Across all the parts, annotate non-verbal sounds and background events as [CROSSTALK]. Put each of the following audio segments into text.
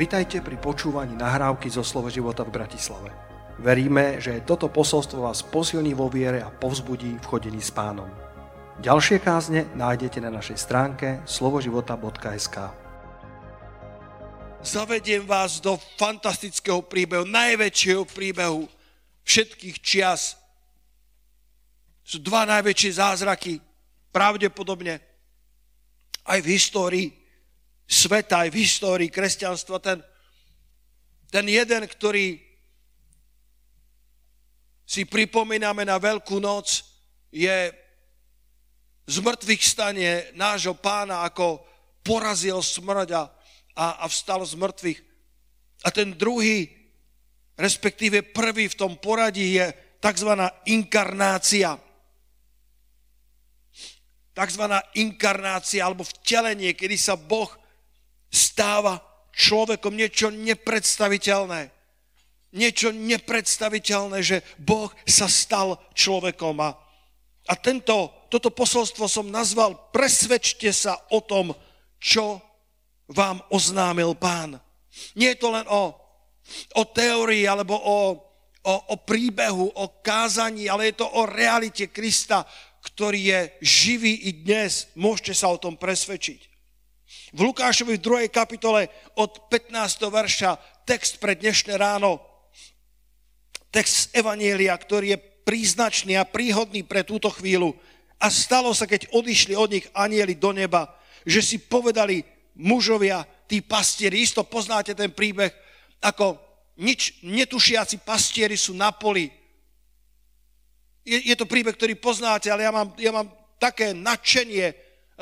Vitajte pri počúvaní nahrávky zo Slovo života v Bratislave. Veríme, že toto posolstvo vás posilní vo viere a povzbudí v chodení s pánom. Ďalšie kázne nájdete na našej stránke slovoživota.sk Zavediem vás do fantastického príbehu, najväčšieho príbehu všetkých čias. Sú dva najväčšie zázraky, pravdepodobne aj v histórii sveta, aj v histórii kresťanstva. Ten, ten jeden, ktorý si pripomíname na Veľkú noc, je zmrtvých stanie nášho pána, ako porazil smrť a, a, a vstal z mŕtvych. A ten druhý, respektíve prvý v tom poradí je tzv. inkarnácia takzvaná inkarnácia alebo vtelenie, kedy sa Boh stáva človekom niečo nepredstaviteľné. Niečo nepredstaviteľné, že Boh sa stal človekom. A, a tento, toto posolstvo som nazval Presvedčte sa o tom, čo vám oznámil pán. Nie je to len o, o teórii alebo o, o, o príbehu, o kázaní, ale je to o realite Krista, ktorý je živý i dnes. Môžete sa o tom presvedčiť. V Lukášovi v 2. kapitole od 15. verša text pre dnešné ráno, text z Evanielia, ktorý je príznačný a príhodný pre túto chvíľu. A stalo sa, keď odišli od nich anieli do neba, že si povedali mužovia, tí pastieri, isto poznáte ten príbeh, ako nič netušiaci pastieri sú na poli. Je, je to príbeh, ktorý poznáte, ale ja mám, ja mám také nadšenie eh,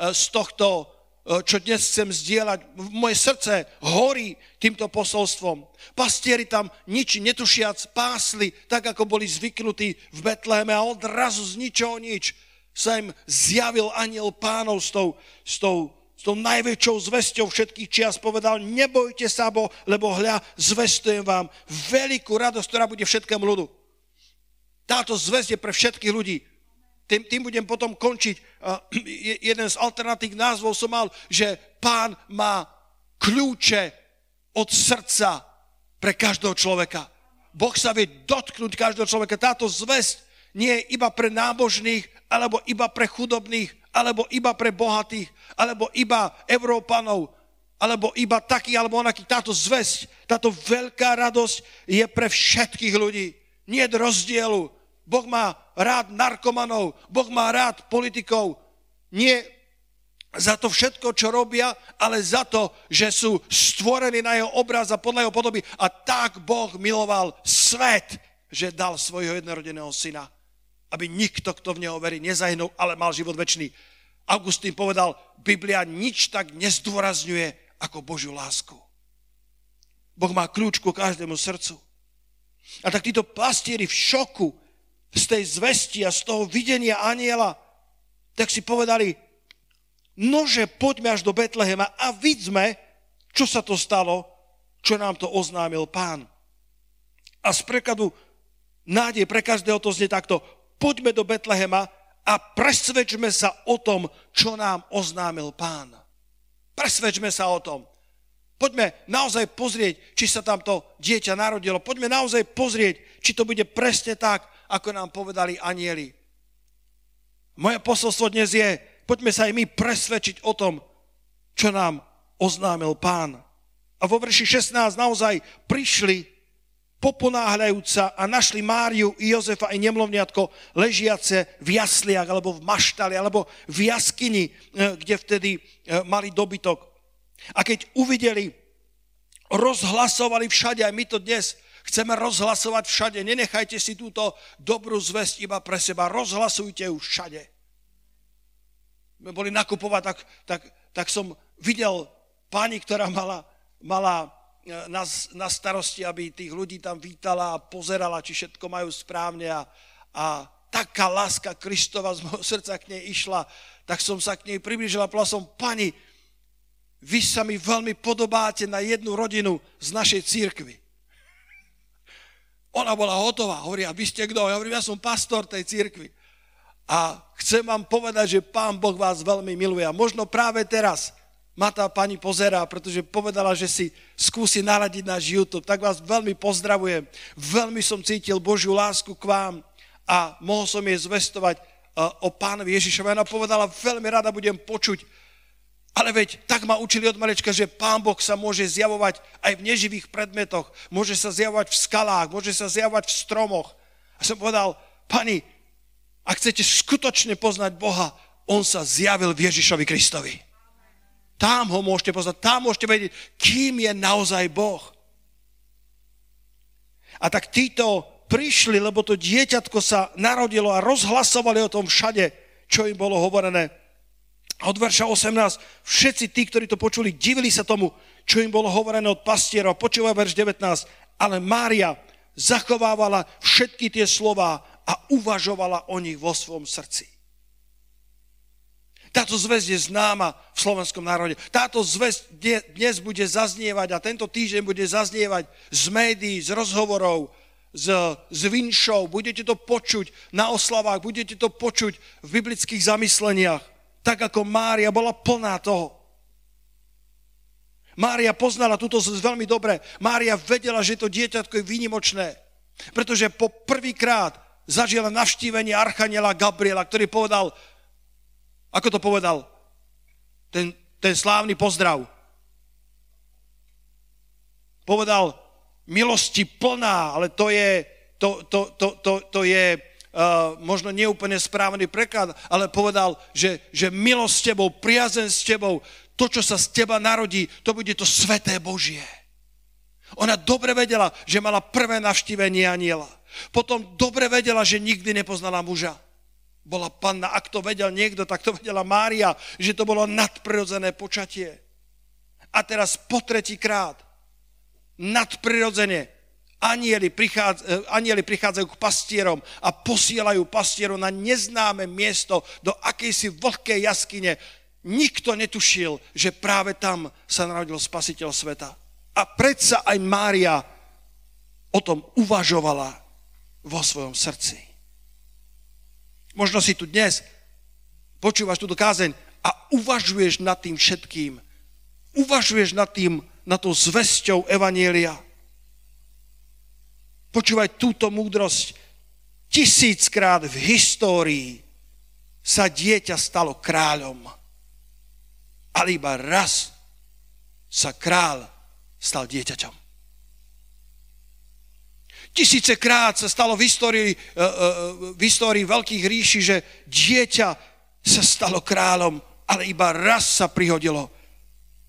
z tohto čo dnes chcem zdieľať. Moje srdce horí týmto posolstvom. Pastieri tam nič netušiac pásli, tak ako boli zvyknutí v Betleheme a odrazu z ničoho nič sa im zjavil aniel pánov s tou, s tou, s tou najväčšou zvesťou všetkých čias. Povedal, nebojte sa, bo, lebo hľa, zvestujem vám veľkú radosť, ktorá bude všetkému ľudu. Táto zväzť je pre všetkých ľudí tým, tým budem potom končiť. [CLEARS THROAT] jeden z alternatív názvov som mal, že pán má kľúče od srdca pre každého človeka. Boh sa vie dotknúť každého človeka. Táto zväzť nie je iba pre nábožných, alebo iba pre chudobných, alebo iba pre bohatých, alebo iba Európanov, alebo iba taký, alebo onaký. Táto zväzť, táto veľká radosť je pre všetkých ľudí. Nie rozdielu Boh má rád narkomanov, Boh má rád politikov. Nie za to všetko, čo robia, ale za to, že sú stvorení na jeho obraz a podľa jeho podoby. A tak Boh miloval svet, že dal svojho jednorodeného syna, aby nikto, kto v neho verí, nezahynul, ale mal život väčší. Augustín povedal, Biblia nič tak nezdôrazňuje ako Božiu lásku. Boh má kľúč ku každému srdcu. A tak títo pastieri v šoku, z tej zvesti a z toho videnia aniela, tak si povedali, nože poďme až do Betlehema a vidzme, čo sa to stalo, čo nám to oznámil pán. A z prekladu nádej pre každého to znie takto, poďme do Betlehema a presvedčme sa o tom, čo nám oznámil pán. Presvedčme sa o tom. Poďme naozaj pozrieť, či sa tam to dieťa narodilo. Poďme naozaj pozrieť, či to bude presne tak, ako nám povedali anieli. Moje posolstvo dnes je, poďme sa aj my presvedčiť o tom, čo nám oznámil pán. A vo verši 16 naozaj prišli poponáhľajúca a našli Máriu i Jozefa i nemlovniatko ležiace v jasliach alebo v maštali alebo v jaskyni, eh, kde vtedy eh, mali dobytok. A keď uvideli, rozhlasovali všade, aj my to dnes Chceme rozhlasovať všade. Nenechajte si túto dobrú zväzť iba pre seba. Rozhlasujte ju všade. My boli nakupovať, tak, tak, tak som videl pani, ktorá mala, mala e, na, na starosti, aby tých ľudí tam vítala a pozerala, či všetko majú správne a, a taká láska Kristova z môjho srdca k nej išla, tak som sa k nej priblížil a povedal som, pani, vy sa mi veľmi podobáte na jednu rodinu z našej církvy. Ona bola hotová. Hovorí, a vy ste kto? Ja hovorím, ja som pastor tej cirkvi. A chcem vám povedať, že Pán Boh vás veľmi miluje. A možno práve teraz ma tá pani pozerá, pretože povedala, že si skúsi naradiť náš YouTube. Tak vás veľmi pozdravujem. Veľmi som cítil Božiu lásku k vám a mohol som jej zvestovať o pánovi Ježišovi. Ona povedala, veľmi rada budem počuť, ale veď tak ma učili od malečka, že pán Boh sa môže zjavovať aj v neživých predmetoch, môže sa zjavovať v skalách, môže sa zjavovať v stromoch. A som povedal, pani, ak chcete skutočne poznať Boha, on sa zjavil v Ježišovi Kristovi. Tam ho môžete poznať, tam môžete vedieť, kým je naozaj Boh. A tak títo prišli, lebo to dieťatko sa narodilo a rozhlasovali o tom všade, čo im bolo hovorené. A od verša 18, všetci tí, ktorí to počuli, divili sa tomu, čo im bolo hovorené od pastierov. Počúva verš 19. Ale Mária zachovávala všetky tie slova a uvažovala o nich vo svom srdci. Táto zväzť je známa v slovenskom národe. Táto zväzť dnes bude zaznievať a tento týždeň bude zaznievať z médií, z rozhovorov, z, z vinšov. Budete to počuť na oslavách, budete to počuť v biblických zamysleniach. Tak ako Mária bola plná toho. Mária poznala túto veľmi dobre. Mária vedela, že to dieťatko je výnimočné. Pretože po prvýkrát zažila navštívenie Archaniela Gabriela, ktorý povedal, ako to povedal? Ten, ten slávny pozdrav. Povedal, milosti plná, ale to je, to, to, to, to, to je možno neúplne správny preklad, ale povedal, že, že milosť s tebou, priazen s tebou, to, čo sa z teba narodí, to bude to sveté Božie. Ona dobre vedela, že mala prvé navštívenie aniela. Potom dobre vedela, že nikdy nepoznala muža bola panna. Ak to vedel niekto, tak to vedela Mária, že to bolo nadprirodzené počatie. A teraz po tretí krát, nadprirodzene, anieli, prichádza, eh, anieli prichádzajú k pastierom a posielajú pastierov na neznáme miesto, do akejsi vlhkej jaskyne. Nikto netušil, že práve tam sa narodil spasiteľ sveta. A predsa aj Mária o tom uvažovala vo svojom srdci. Možno si tu dnes počúvaš túto kázeň a uvažuješ nad tým všetkým. Uvažuješ nad tým, nad tou zvesťou Evanielia. Počúvaj túto múdrosť. Tisíckrát v histórii sa dieťa stalo kráľom. Ale iba raz sa král stal dieťaťom. Tisíce krát sa stalo v histórii, eh, eh, v histórii veľkých ríši, že dieťa sa stalo kráľom, ale iba raz sa prihodilo,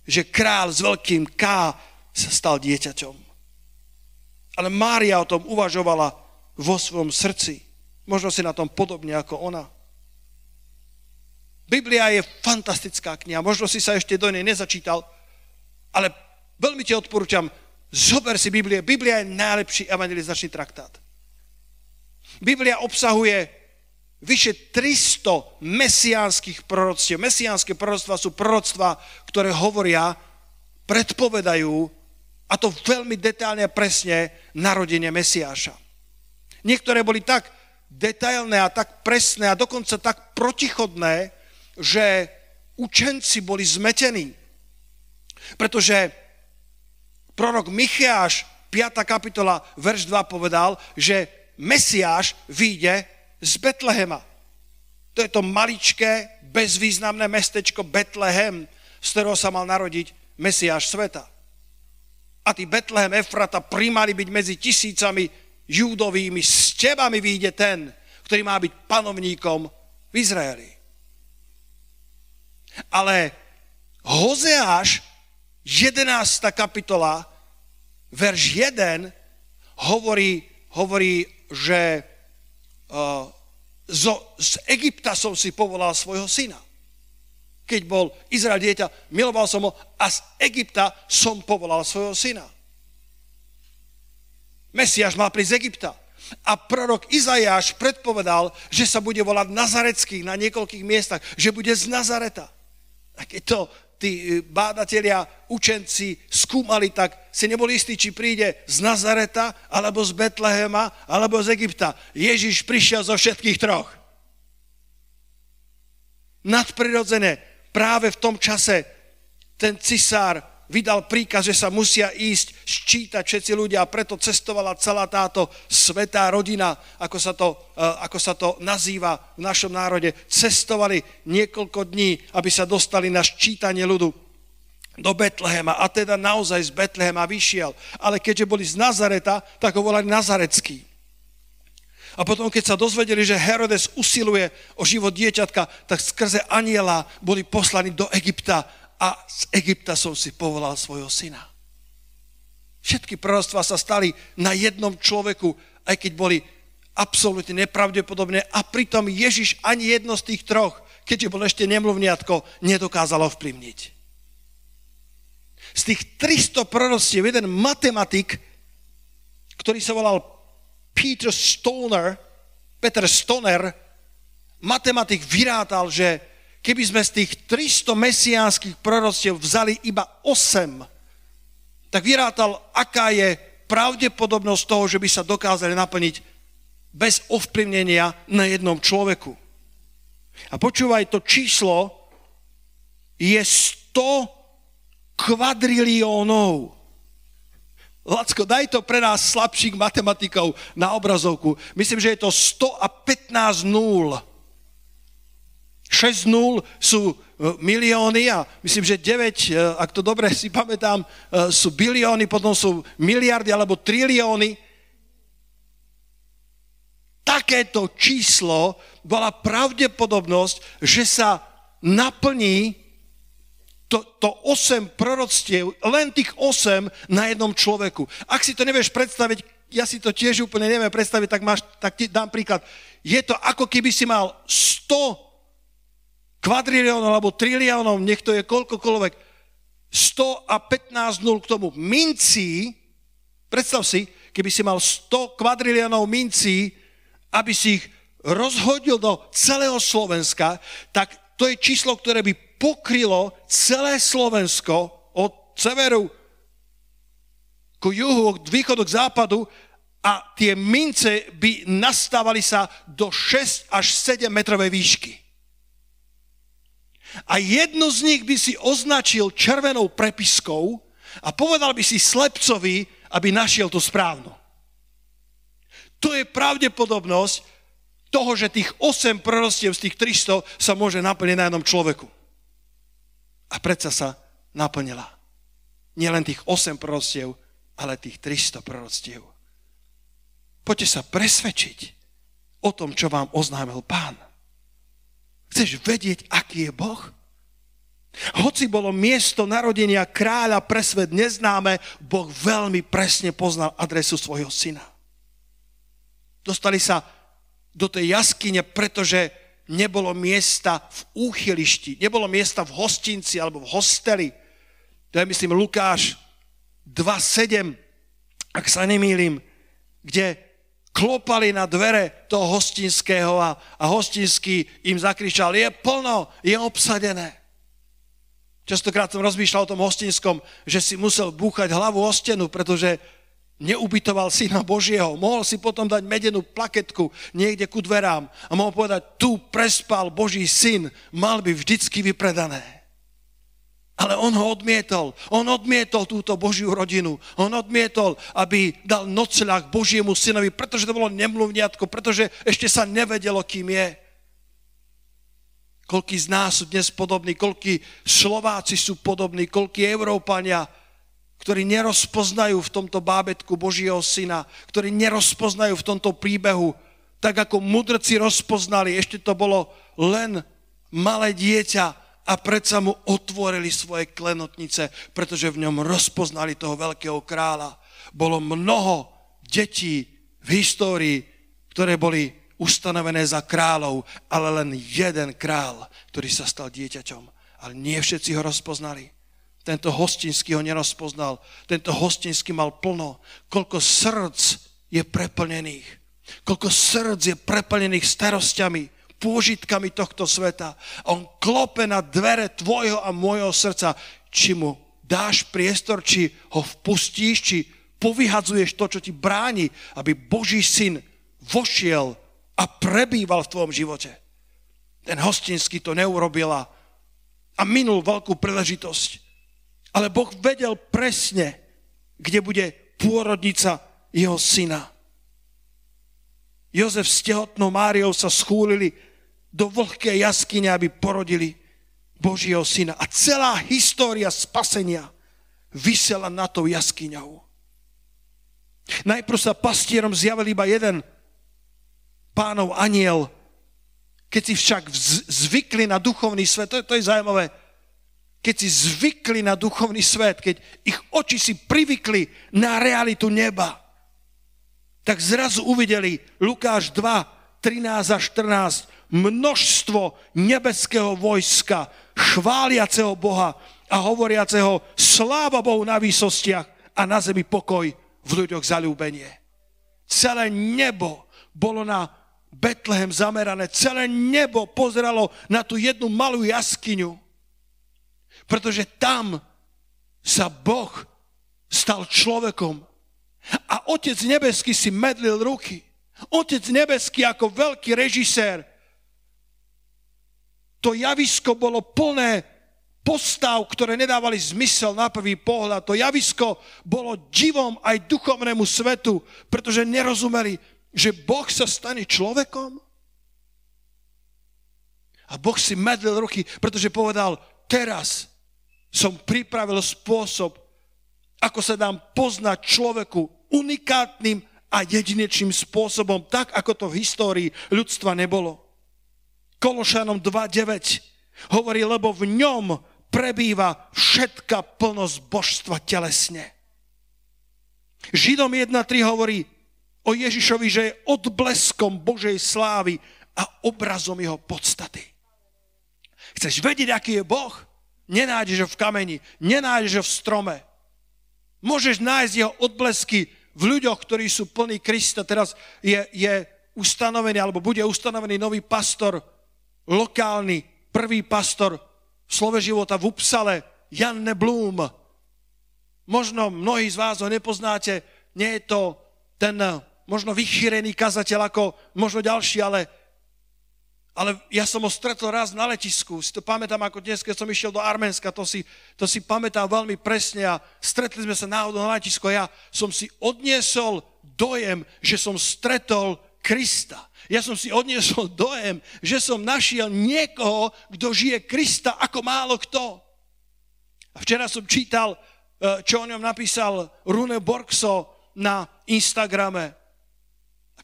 že král s veľkým K sa stal dieťaťom. Ale Mária o tom uvažovala vo svojom srdci. Možno si na tom podobne ako ona. Biblia je fantastická kniha, možno si sa ešte do nej nezačítal, ale veľmi ti odporúčam, Zober si Biblie. Biblia je najlepší evangelizačný traktát. Biblia obsahuje vyše 300 mesiánskych proroctiev. Mesiánske proroctva sú proroctva, ktoré hovoria, predpovedajú, a to veľmi detálne a presne, narodenie Mesiáša. Niektoré boli tak detailné a tak presné a dokonca tak protichodné, že učenci boli zmetení. Pretože prorok Micheáš, 5. kapitola, verš 2 povedal, že Mesiáš vyjde z Betlehema. To je to maličké, bezvýznamné mestečko Betlehem, z ktorého sa mal narodiť Mesiáš sveta. A ty Betlehem Efrata primali byť medzi tisícami júdovými, s teba mi vyjde ten, ktorý má byť panovníkom v Izraeli. Ale Hozeáš, 11. kapitola, verš 1 hovorí, hovorí že uh, zo, z Egypta som si povolal svojho syna. Keď bol Izrael dieťa, miloval som ho a z Egypta som povolal svojho syna. Mesiáš mal prísť z Egypta. A prorok Izajáš predpovedal, že sa bude volať Nazarecký na niekoľkých miestach, že bude z Nazareta. A keď to tí e, bádatelia, učenci skúmali, tak si neboli istí, či príde z Nazareta, alebo z Betlehema, alebo z Egypta. Ježiš prišiel zo všetkých troch. Nadprirodzené, práve v tom čase ten cisár vydal príkaz, že sa musia ísť sčítať všetci ľudia a preto cestovala celá táto svetá rodina, ako sa to, e, ako sa to nazýva v našom národe. Cestovali niekoľko dní, aby sa dostali na sčítanie ľudu do Betlehema a teda naozaj z Betlehema vyšiel. Ale keďže boli z Nazareta, tak ho volali Nazarecký. A potom, keď sa dozvedeli, že Herodes usiluje o život dieťatka, tak skrze aniela boli poslaní do Egypta a z Egypta som si povolal svojho syna. Všetky proroctvá sa stali na jednom človeku, aj keď boli absolútne nepravdepodobné a pritom Ježiš ani jedno z tých troch, keďže bol ešte nemluvniatko, nedokázalo vplyvniť. Z tých 300 proroctiev jeden matematik, ktorý sa volal Peter Stoner, Peter Stoner, matematik vyrátal, že keby sme z tých 300 mesiánskych proroctiev vzali iba 8, tak vyrátal, aká je pravdepodobnosť toho, že by sa dokázali naplniť bez ovplyvnenia na jednom človeku. A počúvaj, to číslo je 100 kvadriliónov. Lacko, daj to pre nás slabších matematikov na obrazovku. Myslím, že je to 100 a 15 nul. 6 nul sú e, milióny a myslím, že 9, e, ak to dobre [LAUGHS] si pamätám, e, sú bilióny, potom sú miliardy alebo trilióny. Takéto číslo bola pravdepodobnosť, že sa naplní to, to 8 proroctiev, len tých 8 na jednom človeku. Ak si to nevieš predstaviť, ja si to tiež úplne neviem predstaviť, tak, máš, tak ti dám príklad. Je to ako keby si mal 100 kvadriliónov alebo triliónov, nech to je koľkokoľvek, 100 a 15 nul k tomu mincí, predstav si, keby si mal 100 kvadriliónov mincí, aby si ich rozhodil do celého Slovenska, tak to je číslo, ktoré by pokrylo celé Slovensko od severu k juhu, od východu k západu a tie mince by nastávali sa do 6 až 7 metrovej výšky a jednu z nich by si označil červenou prepiskou a povedal by si slepcovi, aby našiel tú správnu. To je pravdepodobnosť toho, že tých 8 prorostiev z tých 300 sa môže naplniť na jednom človeku. A predsa sa naplnila. Nielen tých 8 prorostiev, ale tých 300 prorostiev. Poďte sa presvedčiť o tom, čo vám oznámil pán. Chceš vedieť, aký je Boh? Hoci bolo miesto narodenia kráľa pre svet neznáme, Boh veľmi presne poznal adresu svojho syna. Dostali sa do tej jaskyne, pretože nebolo miesta v úchylišti, nebolo miesta v hostinci alebo v hosteli. To je, myslím, Lukáš 2.7, ak sa nemýlim, kde klopali na dvere toho hostinského a, a hostinský im zakričal, je plno, je obsadené. Častokrát som rozmýšľal o tom hostinskom, že si musel búchať hlavu o stenu, pretože neubytoval syna Božieho. Mohol si potom dať medenú plaketku niekde ku dverám a mohol povedať, tu prespal Boží syn, mal by vždycky vypredané. Ale on ho odmietol. On odmietol túto Božiu rodinu. On odmietol, aby dal nocľah Božiemu synovi, pretože to bolo nemluvniatko, pretože ešte sa nevedelo, kým je. Koľký z nás sú dnes podobní, koľký Slováci sú podobní, koľký Európania, ktorí nerozpoznajú v tomto bábetku Božieho syna, ktorí nerozpoznajú v tomto príbehu, tak ako mudrci rozpoznali, ešte to bolo len malé dieťa, a predsa mu otvorili svoje klenotnice, pretože v ňom rozpoznali toho veľkého kráľa. Bolo mnoho detí v histórii, ktoré boli ustanovené za kráľov, ale len jeden král, ktorý sa stal dieťaťom. Ale nie všetci ho rozpoznali. Tento hostinský ho nerozpoznal. Tento hostinský mal plno. Koľko srdc je preplnených. Koľko srdc je preplnených starostiami pôžitkami tohto sveta. On klope na dvere tvojho a môjho srdca, či mu dáš priestor, či ho vpustíš, či povyhadzuješ to, čo ti bráni, aby Boží syn vošiel a prebýval v tvojom živote. Ten hostinský to neurobila a minul veľkú príležitosť. Ale Boh vedel presne, kde bude pôrodnica jeho syna. Jozef s tehotnou Máriou sa schúlili do vlhkej jaskyne, aby porodili Božieho syna. A celá história spasenia vysela na tou jaskyňou. Najprv sa pastierom zjavil iba jeden pánov aniel, keď si však zvykli na duchovný svet, to je, to je zaujímavé, keď si zvykli na duchovný svet, keď ich oči si privykli na realitu neba, tak zrazu uvideli Lukáš 2, 13 a 14 množstvo nebeského vojska, chváliaceho Boha a hovoriaceho sláva Bohu na výsostiach a na zemi pokoj v ľuďoch zalúbenie. Celé nebo bolo na Betlehem zamerané, celé nebo pozeralo na tú jednu malú jaskyňu pretože tam sa Boh stal človekom. A Otec nebeský si medlil ruky. Otec nebeský ako veľký režisér. To javisko bolo plné postav, ktoré nedávali zmysel na prvý pohľad. To javisko bolo divom aj duchovnému svetu, pretože nerozumeli, že Boh sa stane človekom. A Boh si medlil ruky, pretože povedal, teraz som pripravil spôsob, ako sa dám poznať človeku unikátnym a jedinečným spôsobom, tak ako to v histórii ľudstva nebolo. Kološanom 2.9 hovorí, lebo v ňom prebýva všetka plnosť božstva telesne. Židom 1.3 hovorí o Ježišovi, že je odbleskom Božej slávy a obrazom jeho podstaty. Chceš vedieť, aký je Boh? Nenájdeš ho v kameni, nenájdeš ho v strome. Môžeš nájsť jeho odblesky v ľuďoch, ktorí sú plní Krista. Teraz je, je ustanovený, alebo bude ustanovený nový pastor, lokálny, prvý pastor v Slove života v Upsale, Janne Blum. Možno mnohí z vás ho nepoznáte, nie je to ten možno vychýrený kazateľ ako možno ďalší, ale ale ja som ho stretol raz na letisku, si to pamätám ako dnes, keď som išiel do Arménska, to si, to si pamätám veľmi presne a stretli sme sa náhodou na letisku a ja som si odniesol dojem, že som stretol Krista. Ja som si odniesol [LAUGHS] dojem, že som našiel niekoho, kto žije Krista ako málo kto. A včera som čítal, eh, čo o ňom napísal Rune Borgso na Instagrame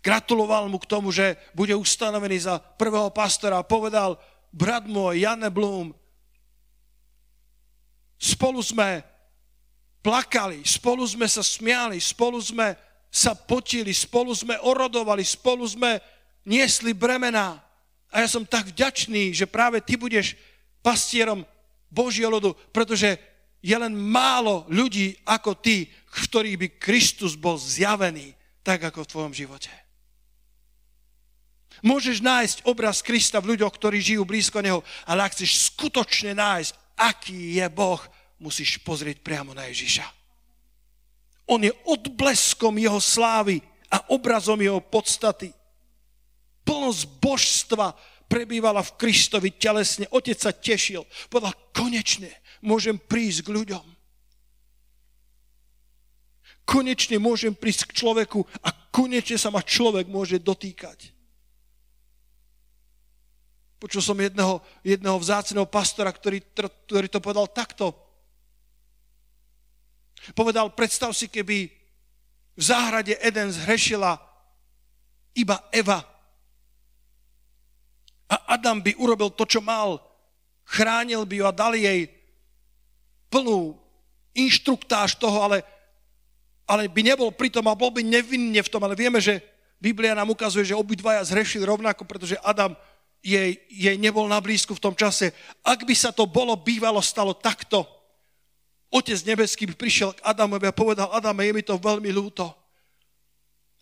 gratuloval mu k tomu, že bude ustanovený za prvého pastora a povedal, brat môj, Janne Blum, spolu sme plakali, spolu sme sa smiali, spolu sme sa potili, spolu sme orodovali, spolu sme niesli bremená. A ja som tak vďačný, že práve ty budeš pastierom Božieho ľudu, pretože je len málo ľudí ako ty, v ktorých by Kristus bol zjavený, tak ako v tvojom živote. Môžeš nájsť obraz Krista v ľuďoch, ktorí žijú blízko Neho, ale ak chceš skutočne nájsť, aký je Boh, musíš pozrieť priamo na Ježiša. On je odbleskom Jeho slávy a obrazom Jeho podstaty. Plnosť božstva prebývala v Kristovi telesne. Otec sa tešil. Povedal, konečne môžem prísť k ľuďom. Konečne môžem prísť k človeku a konečne sa ma človek môže dotýkať. Počul som jedného, jedného vzácného pastora, ktorý, ktorý to povedal takto. Povedal, predstav si, keby v záhrade Eden zhrešila iba Eva. A Adam by urobil to, čo mal. Chránil by ju a dal jej plnú inštruktáž toho, ale, ale by nebol pri tom a bol by nevinne v tom. Ale vieme, že Biblia nám ukazuje, že obidvaja zhrešili rovnako, pretože Adam jej, jej nebol na blízku v tom čase. Ak by sa to bolo bývalo stalo takto, Otec nebeský by prišiel k Adamovi a povedal, Adame, je mi to veľmi ľúto,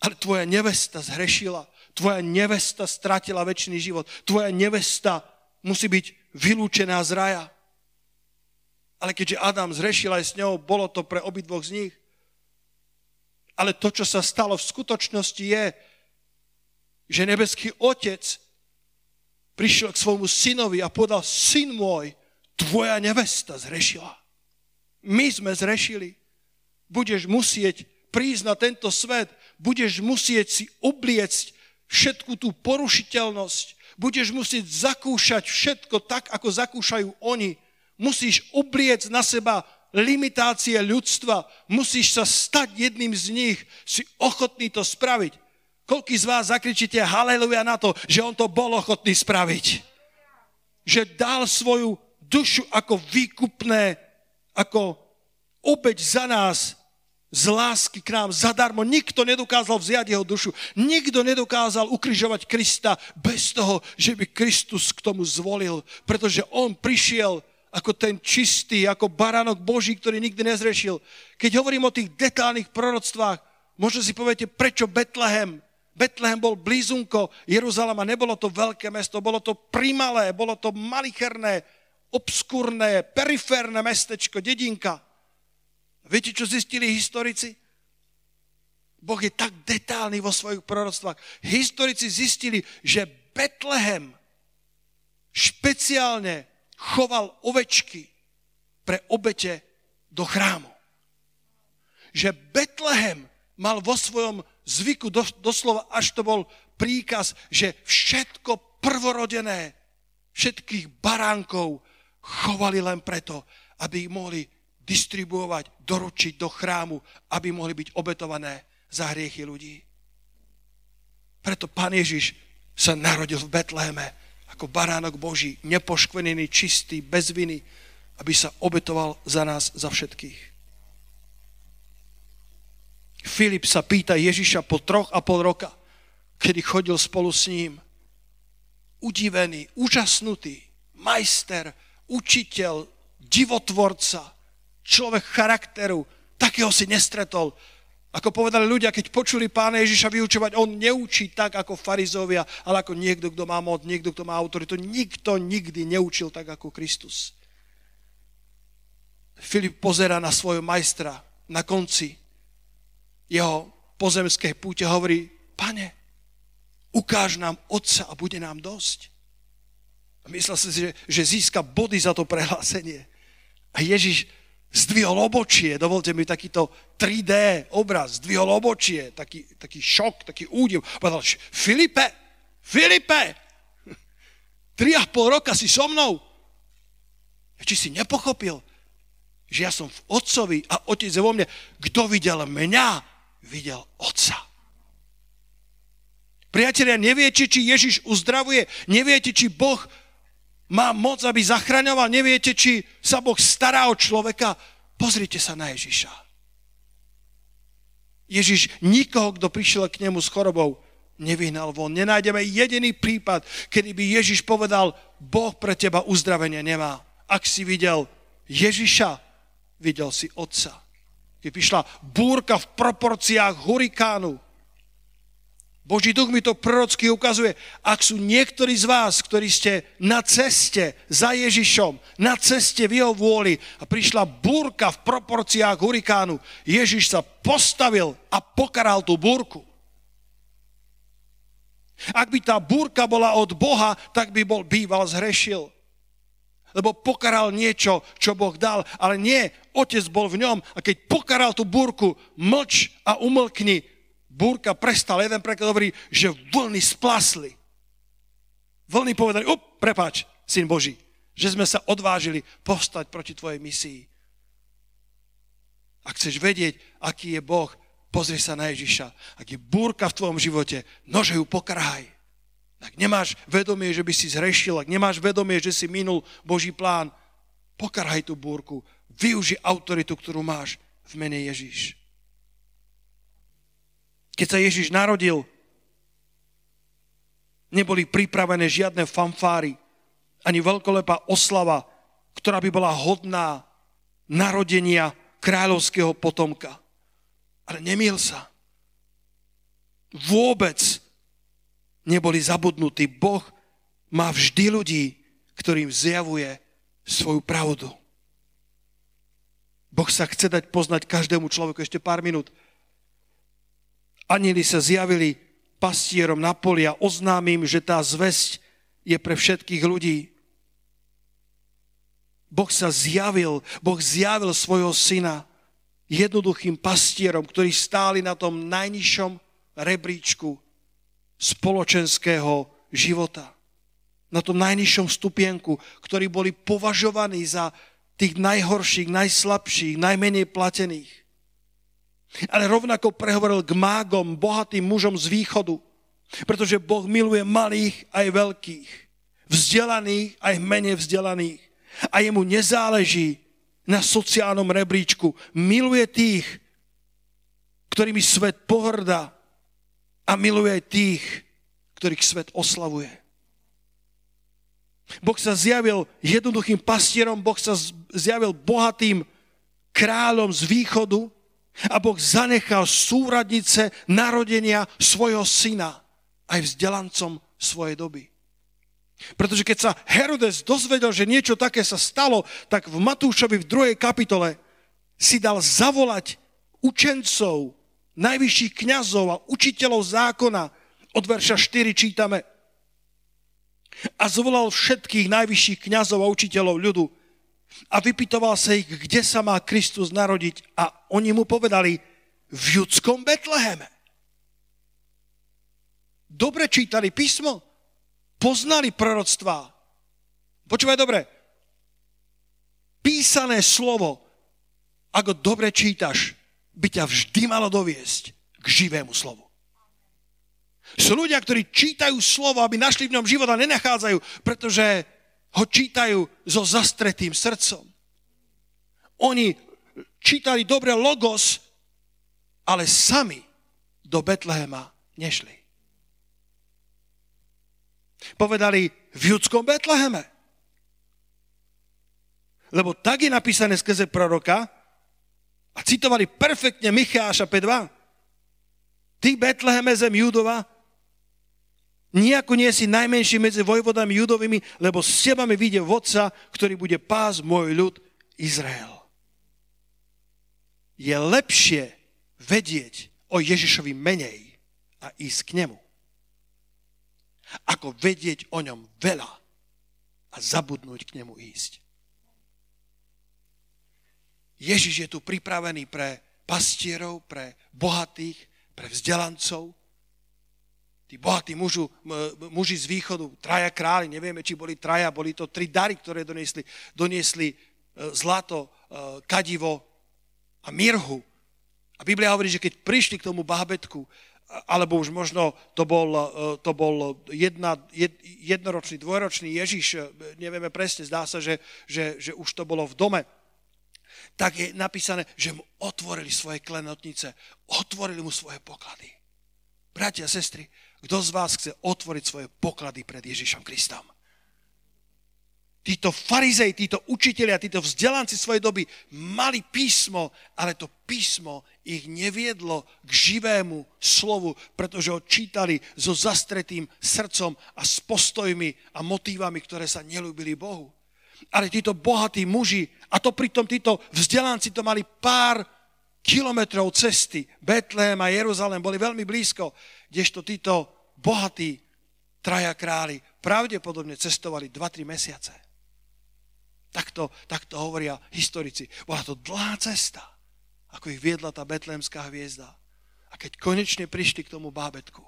ale tvoja nevesta zhrešila, tvoja nevesta stratila väčší život, tvoja nevesta musí byť vylúčená z raja. Ale keďže Adam zhrešil aj s ňou, bolo to pre obidvoch z nich. Ale to, čo sa stalo v skutočnosti je, že nebeský otec prišiel k svojmu synovi a povedal, syn môj, tvoja nevesta zrešila. My sme zrešili. Budeš musieť prísť na tento svet, budeš musieť si obliecť všetku tú porušiteľnosť, budeš musieť zakúšať všetko tak, ako zakúšajú oni. Musíš obliecť na seba limitácie ľudstva, musíš sa stať jedným z nich, si ochotný to spraviť. Koľký z vás zakričíte haleluja na to, že on to bol ochotný spraviť? Že dal svoju dušu ako výkupné, ako obeď za nás, z lásky k nám zadarmo. Nikto nedokázal vziať jeho dušu. Nikto nedokázal ukrižovať Krista bez toho, že by Kristus k tomu zvolil. Pretože on prišiel ako ten čistý, ako baránok Boží, ktorý nikdy nezrešil. Keď hovorím o tých detálnych proroctvách, možno si poviete, prečo Betlehem? Betlehem bol blízunko Jeruzalema, nebolo to veľké mesto, bolo to primalé, bolo to malicherné, obskurné, periférne mestečko, dedinka. Viete, čo zistili historici? Boh je tak detálny vo svojich proroctvách. Historici zistili, že Betlehem špeciálne choval ovečky pre obete do chrámu. Že Betlehem mal vo svojom zvyku doslova, až to bol príkaz, že všetko prvorodené, všetkých baránkov chovali len preto, aby ich mohli distribuovať, doručiť do chrámu, aby mohli byť obetované za hriechy ľudí. Preto Pán Ježiš sa narodil v Betleheme, ako baránok Boží, nepoškvenený, čistý, bez viny, aby sa obetoval za nás, za všetkých. Filip sa pýta Ježiša po troch a pol roka, kedy chodil spolu s ním. Udivený, úžasnutý, majster, učiteľ, divotvorca, človek charakteru, takého si nestretol. Ako povedali ľudia, keď počuli pána Ježiša vyučovať, on neučí tak ako farizovia, ale ako niekto, kto má moc, niekto, kto má autoritu. Nikto nikdy neučil tak ako Kristus. Filip pozera na svojho majstra na konci jeho pozemskej púte, hovorí, pane, ukáž nám otca a bude nám dosť. A myslel si, že, že získa body za to prehlásenie. A Ježiš zdvihol obočie, dovolte mi takýto 3D obraz, zdvihol obočie, taký, taký šok, taký údiv. Povedal, Filipe, Filipe, tri a pol roka si so mnou. Či si nepochopil, že ja som v otcovi a otec je vo mne. Kto videl mňa, videl otca. Priatelia, neviete, či Ježiš uzdravuje, neviete, či Boh má moc, aby zachraňoval. Neviete, či sa Boh stará o človeka? Pozrite sa na Ježiša. Ježiš nikoho, kto prišiel k nemu s chorobou, nevyhnal von. Nenájdeme jediný prípad, kedy by Ježiš povedal, Boh pre teba uzdravenie nemá. Ak si videl Ježiša, videl si Otca. Keď prišla búrka v proporciách hurikánu, Boží duch mi to prorocky ukazuje. Ak sú niektorí z vás, ktorí ste na ceste za Ježišom, na ceste v jeho vôli a prišla búrka v proporciách hurikánu, Ježiš sa postavil a pokaral tú búrku. Ak by tá búrka bola od Boha, tak by bol býval zhrešil. Lebo pokaral niečo, čo Boh dal, ale nie, otec bol v ňom a keď pokaral tú búrku, mlč a umlkni, búrka prestala. Jeden preklad hovorí, že vlny splasli. Vlny povedali, up, prepáč, syn Boží, že sme sa odvážili postať proti tvojej misii. Ak chceš vedieť, aký je Boh, pozri sa na Ježiša. Ak je búrka v tvojom živote, nože ju pokrhaj. Ak nemáš vedomie, že by si zrešil, ak nemáš vedomie, že si minul Boží plán, pokarhaj tú búrku. Využi autoritu, ktorú máš v mene Ježíš. Keď sa Ježiš narodil, neboli pripravené žiadne fanfáry, ani veľkolepá oslava, ktorá by bola hodná narodenia kráľovského potomka. Ale nemiel sa. Vôbec neboli zabudnutí. Boh má vždy ľudí, ktorým zjavuje svoju pravdu. Boh sa chce dať poznať každému človeku. Ešte pár minút. Anieli sa zjavili pastierom na poli a oznámim, že tá zväzť je pre všetkých ľudí. Boh sa zjavil, Boh zjavil svojho syna jednoduchým pastierom, ktorí stáli na tom najnižšom rebríčku spoločenského života. Na tom najnižšom stupienku, ktorí boli považovaní za tých najhorších, najslabších, najmenej platených. Ale rovnako prehovoril k mágom, bohatým mužom z východu, pretože Boh miluje malých aj veľkých, vzdelaných aj menej vzdelaných. A jemu nezáleží na sociálnom rebríčku. Miluje tých, ktorými svet pohrdá a miluje aj tých, ktorých svet oslavuje. Boh sa zjavil jednoduchým pastierom, Boh sa zjavil bohatým kráľom z východu a Boh zanechal súradnice narodenia svojho syna aj vzdelancom svojej doby. Pretože keď sa Herodes dozvedel, že niečo také sa stalo, tak v Matúšovi v druhej kapitole si dal zavolať učencov, najvyšších kňazov a učiteľov zákona. Od verša 4 čítame. A zvolal všetkých najvyšších kňazov a učiteľov ľudu a vypitoval sa ich, kde sa má Kristus narodiť. A oni mu povedali, v judskom Betleheme. Dobre čítali písmo, poznali proroctvá. Počúvaj dobre, písané slovo, ako dobre čítaš, by ťa vždy malo doviesť k živému slovu. Sú ľudia, ktorí čítajú slovo, aby našli v ňom život a nenachádzajú, pretože ho čítajú so zastretým srdcom. Oni čítali dobre logos, ale sami do Betlehema nešli. Povedali v judskom Betleheme. Lebo tak je napísané skrze proroka a citovali perfektne Micháša 5.2. Ty, Betleheme, zem Judova, Nijako nie si najmenší medzi vojvodami judovými, lebo s teba mi vyjde vodca, ktorý bude pás môj ľud Izrael. Je lepšie vedieť o Ježišovi menej a ísť k nemu, ako vedieť o ňom veľa a zabudnúť k nemu ísť. Ježiš je tu pripravený pre pastierov, pre bohatých, pre vzdelancov, tí bohatí mužu, muži z východu, traja králi, nevieme, či boli traja, boli to tri dary, ktoré doniesli, doniesli e, zlato, e, kadivo a mirhu. A Biblia hovorí, že keď prišli k tomu bábetku, alebo už možno to bol, e, to bol jedna, jed, jednoročný, dvojročný Ježiš, nevieme presne, zdá sa, že, že, že už to bolo v dome, tak je napísané, že mu otvorili svoje klenotnice, otvorili mu svoje poklady. Bratia sestry, kto z vás chce otvoriť svoje poklady pred Ježišom Kristom? Títo farizej, títo učiteľia, títo vzdelanci svojej doby mali písmo, ale to písmo ich neviedlo k živému slovu, pretože ho čítali so zastretým srdcom a s postojmi a motívami, ktoré sa nelúbili Bohu. Ale títo bohatí muži, a to pritom títo vzdelanci to mali pár kilometrov cesty, Betlehem a Jeruzalém boli veľmi blízko, kdežto títo bohatí traja králi pravdepodobne cestovali 2-3 mesiace. Takto, takto hovoria historici. Bola to dlhá cesta, ako ich viedla tá betlémská hviezda. A keď konečne prišli k tomu bábetku,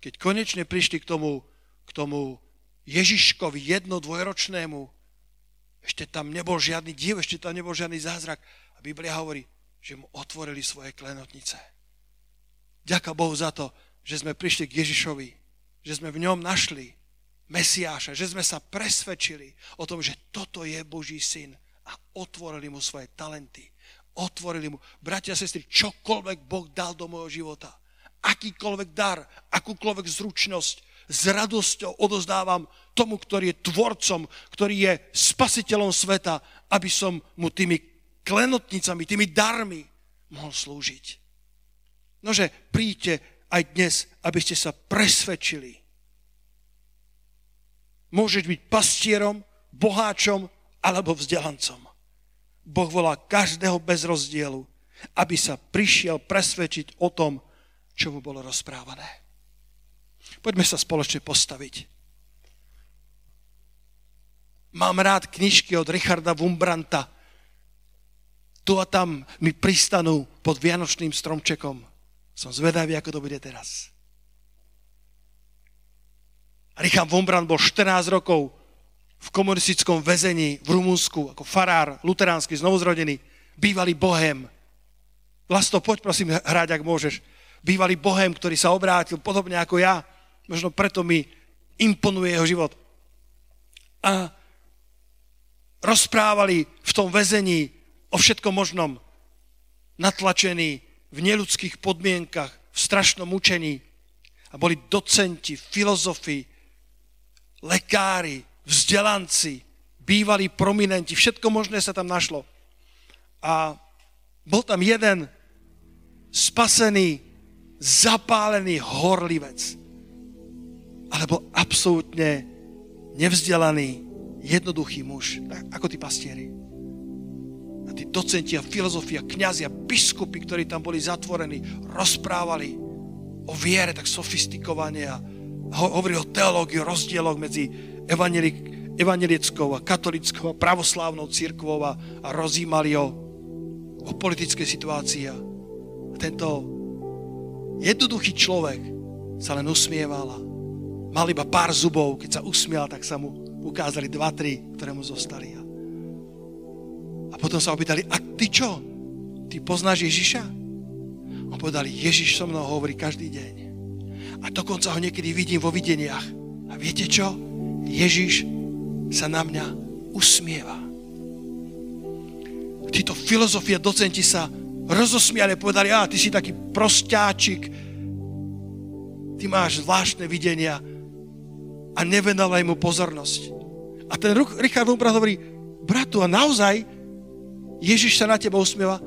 keď konečne prišli k tomu, k tomu Ježiškovi jedno dvojročnému, ešte tam nebol žiadny div, ešte tam nebol žiadny zázrak. A Biblia hovorí, že mu otvorili svoje klenotnice. Ďaká Bohu za to, že sme prišli k Ježišovi, že sme v ňom našli Mesiáša, že sme sa presvedčili o tom, že toto je Boží syn a otvorili mu svoje talenty. Otvorili mu, bratia a sestry, čokoľvek Boh dal do môjho života, akýkoľvek dar, akúkoľvek zručnosť, s radosťou odozdávam tomu, ktorý je tvorcom, ktorý je spasiteľom sveta, aby som mu tými klenotnicami, tými darmi mohol slúžiť. Nože príďte aj dnes, aby ste sa presvedčili. Môžeš byť pastierom, boháčom alebo vzdelancom. Boh volá každého bez rozdielu, aby sa prišiel presvedčiť o tom, čo mu bolo rozprávané. Poďme sa spoločne postaviť. Mám rád knižky od Richarda Wumbranta. Tu a tam mi pristanú pod Vianočným stromčekom. Som zvedavý, ako to bude teraz. Richard Wumbrant bol 14 rokov v komunistickom väzení v Rumunsku ako farár, luteránsky, znovuzrodený, bývalý bohem. Vlasto, poď prosím hrať, ak môžeš. Bývalý bohem, ktorý sa obrátil podobne ako ja. Možno preto mi imponuje jeho život. A rozprávali v tom väzení o všetkom možnom. Natlačení v neludských podmienkach, v strašnom učení. A boli docenti, filozofi, lekári, vzdelanci, bývalí prominenti, všetko možné sa tam našlo. A bol tam jeden spasený, zapálený horlivec. Ale bol absolútne nevzdelaný, jednoduchý muž, ako tí pastieri. A tí docenti a filozofia, kniazy a biskupy, ktorí tam boli zatvorení, rozprávali o viere tak sofistikovane a hovorili o teológii, o rozdieloch medzi evangelieckou a katolickou a pravoslávnou církvou a, a rozímali o, o politické situácii. A tento jednoduchý človek sa len usmieval a mal iba pár zubov. Keď sa usmial, tak sa mu ukázali dva, tri, ktoré mu zostali. A potom sa opýtali, a ty čo? Ty poznáš Ježiša? On povedal, Ježiš so mnou hovorí každý deň. A dokonca ho niekedy vidím vo videniach. A viete čo? Ježiš sa na mňa usmieva. Títo filozofie docenti sa rozosmiali povedali, a ty si taký prostáčik, ty máš zvláštne videnia a nevenovaj mu pozornosť. A ten Richard Wumbrand hovorí, bratu, a naozaj Ježiš sa na teba usmieva?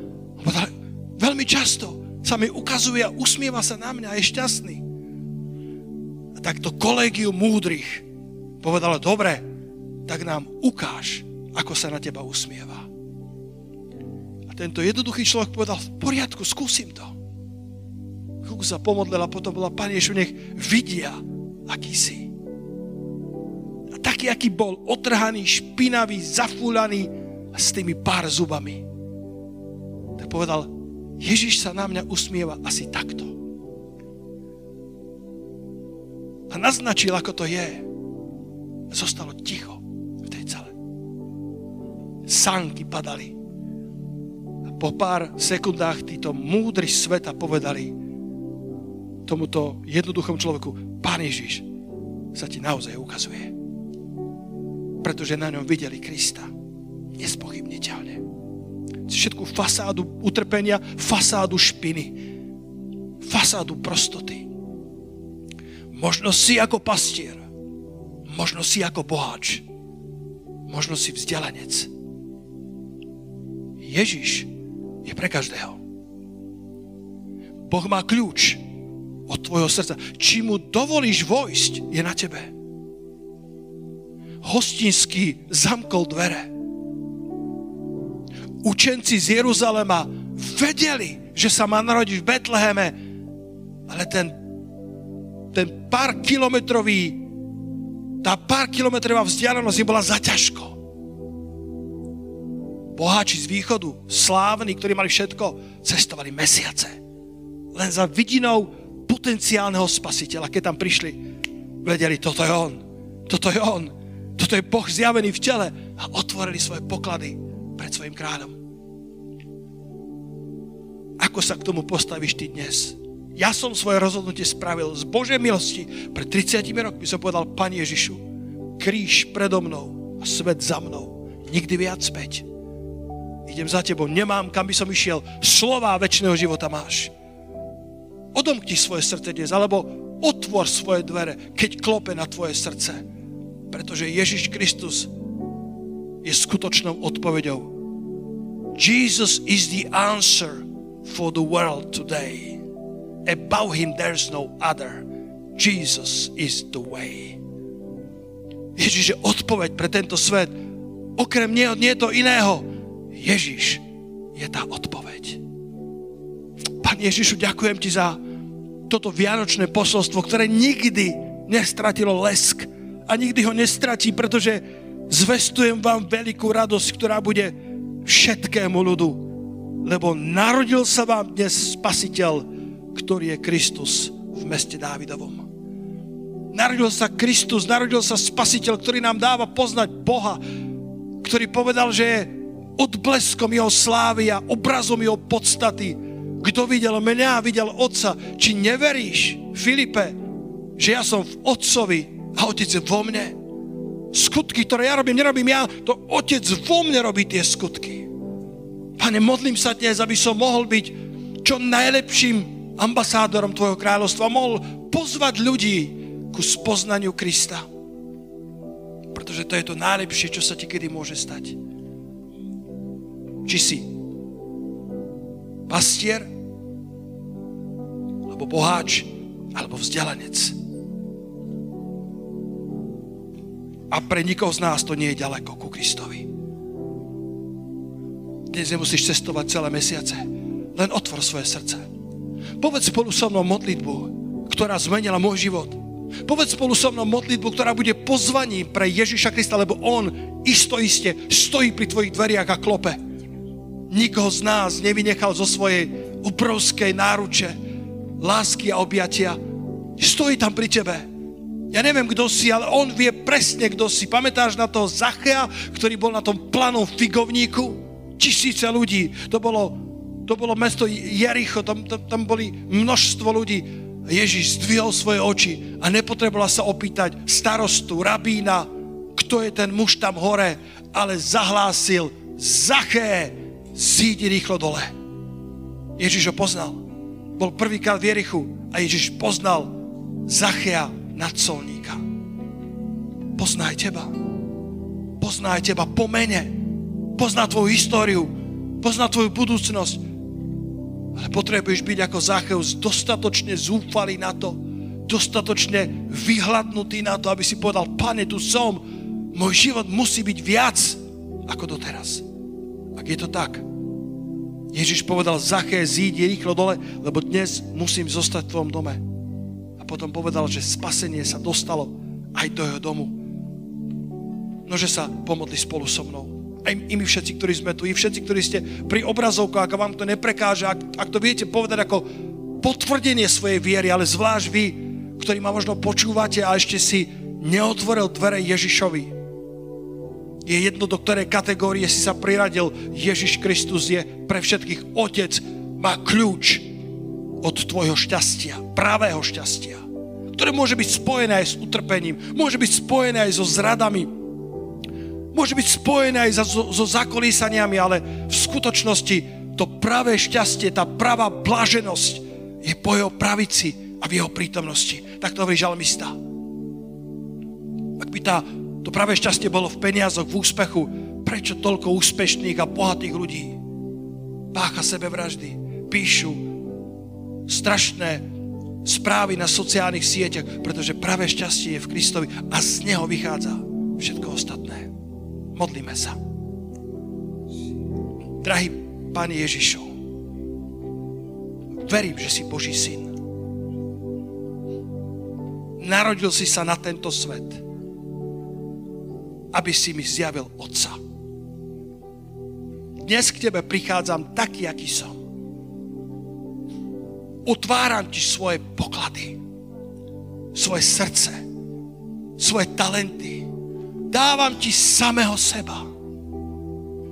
Veľmi často sa mi ukazuje a usmieva sa na mňa a je šťastný. A tak to kolegium múdrych povedalo, dobre, tak nám ukáž, ako sa na teba usmieva. A tento jednoduchý človek povedal, v poriadku, skúsim to. Chvíľku sa a potom bola, Pane Ješu, nech vidia, aký si taký, aký bol, otrhaný, špinavý, zafúľaný s tými pár zubami. Tak povedal, Ježiš sa na mňa usmieva asi takto. A naznačil, ako to je. Zostalo ticho v tej cele. Sánky padali. A po pár sekundách títo múdri sveta povedali tomuto jednoduchom človeku, Pán Ježiš sa ti naozaj ukazuje pretože na ňom videli Krista. Nespochybniteľne. Všetku fasádu utrpenia, fasádu špiny, fasádu prostoty. Možno si ako pastier, možno si ako boháč, možno si vzdelanec. Ježiš je pre každého. Boh má kľúč od tvojho srdca. Či mu dovolíš vojsť, je na tebe hostinsky zamkol dvere. Učenci z Jeruzalema vedeli, že sa má narodiť v Betleheme, ale ten, ten pár kilometrový, tá pár kilometrová vzdialenosť im bola zaťažko. Boháči z východu, slávni, ktorí mali všetko, cestovali mesiace. Len za vidinou potenciálneho spasiteľa. Keď tam prišli, vedeli, toto je on. Toto je on toto je Boh zjavený v tele a otvorili svoje poklady pred svojim kráľom. Ako sa k tomu postavíš ty dnes? Ja som svoje rozhodnutie spravil z Božej milosti. Pred 30 rokmi som povedal, Pane Ježišu, kríž predo mnou a svet za mnou. Nikdy viac späť. Idem za tebou, nemám kam by som išiel. Slová väčšného života máš. Odomkni svoje srdce dnes, alebo otvor svoje dvere, keď klope na tvoje srdce pretože Ježiš Kristus je skutočnou odpoveďou. Jesus is the answer for the world today. Above him there's no other. Jesus is the way. Ježiš je odpoveď pre tento svet. Okrem neho nie je to iného. Ježiš je tá odpoveď. Pán Ježišu, ďakujem ti za toto vianočné posolstvo, ktoré nikdy nestratilo lesk a nikdy ho nestratí, pretože Zvestujem vám veľkú radosť, ktorá bude všetkému ľudu, lebo narodil sa vám dnes spasiteľ, ktorý je Kristus v meste Dávidovom. Narodil sa Kristus, narodil sa spasiteľ, ktorý nám dáva poznať Boha, ktorý povedal, že je odbleskom jeho slávy a obrazom jeho podstaty. Kto videl mňa, videl Otca. Či neveríš, Filipe, že ja som v Otcovi a Otec je vo mne? Skutky, ktoré ja robím, nerobím ja, to Otec vo mne robí tie skutky. Pane, modlím sa dnes, aby som mohol byť čo najlepším ambasádorom Tvojho kráľovstva. Mohol pozvať ľudí ku spoznaniu Krista. Pretože to je to najlepšie, čo sa ti kedy môže stať. Či si pastier, alebo boháč, alebo vzdelanec. A pre nikoho z nás to nie je ďaleko ku Kristovi. Dnes nemusíš cestovať celé mesiace. Len otvor svoje srdce. Povedz spolu so mnou modlitbu, ktorá zmenila môj život. Povedz spolu so mnou modlitbu, ktorá bude pozvaním pre Ježiša Krista, lebo On isto iste stojí pri tvojich dveriach a klope. Nikoho z nás nevynechal zo svojej obrovskej náruče, lásky a objatia. Stojí tam pri tebe ja neviem, kto si, ale on vie presne, kto si. Pamätáš na toho Zachea, ktorý bol na tom planom figovníku? Tisíce ľudí. To bolo, to bolo mesto Jericho, tam, tam, tam boli množstvo ľudí. Ježiš zdvihol svoje oči a nepotrebovala sa opýtať starostu, rabína, kto je ten muž tam hore, ale zahlásil, Zaché, zídi rýchlo dole. Ježiš ho poznal. Bol prvýkrát v Jerichu a Ježiš poznal Zachea, nadsolníka. Poznaj teba. Poznaj teba po mene. Pozná tvoju históriu. Pozná tvoju budúcnosť. Ale potrebuješ byť ako Zacheus dostatočne zúfalý na to, dostatočne vyhľadnutý na to, aby si povedal, pane, tu som, môj život musí byť viac ako doteraz. Ak je to tak, Ježiš povedal, Zaché, zídi rýchlo dole, lebo dnes musím zostať v tvojom dome potom povedal, že spasenie sa dostalo aj do jeho domu. Nože sa pomodli spolu so mnou. Aj i my všetci, ktorí sme tu, i všetci, ktorí ste pri obrazovkách, ak vám to neprekáže, ak, ak to viete povedať ako potvrdenie svojej viery, ale zvlášť vy, ktorí ma možno počúvate a ešte si neotvoril dvere Ježišovi. Je jedno, do ktorej kategórie si sa priradil. Ježiš Kristus je pre všetkých Otec, má kľúč od tvojho šťastia, pravého šťastia ktoré môže byť spojené aj s utrpením, môže byť spojené aj so zradami, môže byť spojené aj so, so zakolísaniami, ale v skutočnosti to pravé šťastie, tá pravá blaženosť je po jeho pravici a v jeho prítomnosti. Tak to hovorí žalmista. Ak by tá, to pravé šťastie bolo v peniazoch, v úspechu, prečo toľko úspešných a bohatých ľudí pácha sebevraždy, píšu strašné správy na sociálnych sieťach, pretože pravé šťastie je v Kristovi a z Neho vychádza všetko ostatné. Modlíme sa. Drahý Pane Ježišu, verím, že si Boží syn. Narodil si sa na tento svet, aby si mi zjavil Otca. Dnes k Tebe prichádzam taký, aký som Otváram ti svoje poklady, svoje srdce, svoje talenty. Dávam ti samého seba,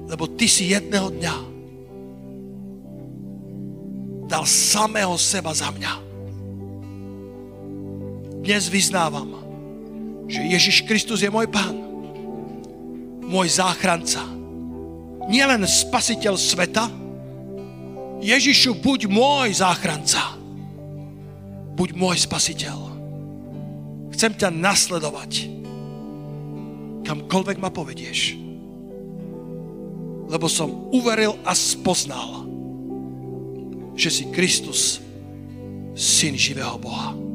lebo ty si jedného dňa dal samého seba za mňa. Dnes vyznávam, že Ježiš Kristus je môj pán, môj záchranca. Nielen spasiteľ sveta, Ježišu, buď môj záchranca. Buď môj spasiteľ. Chcem ťa nasledovať. Kamkoľvek ma povedieš. Lebo som uveril a spoznal, že si Kristus, syn živého Boha.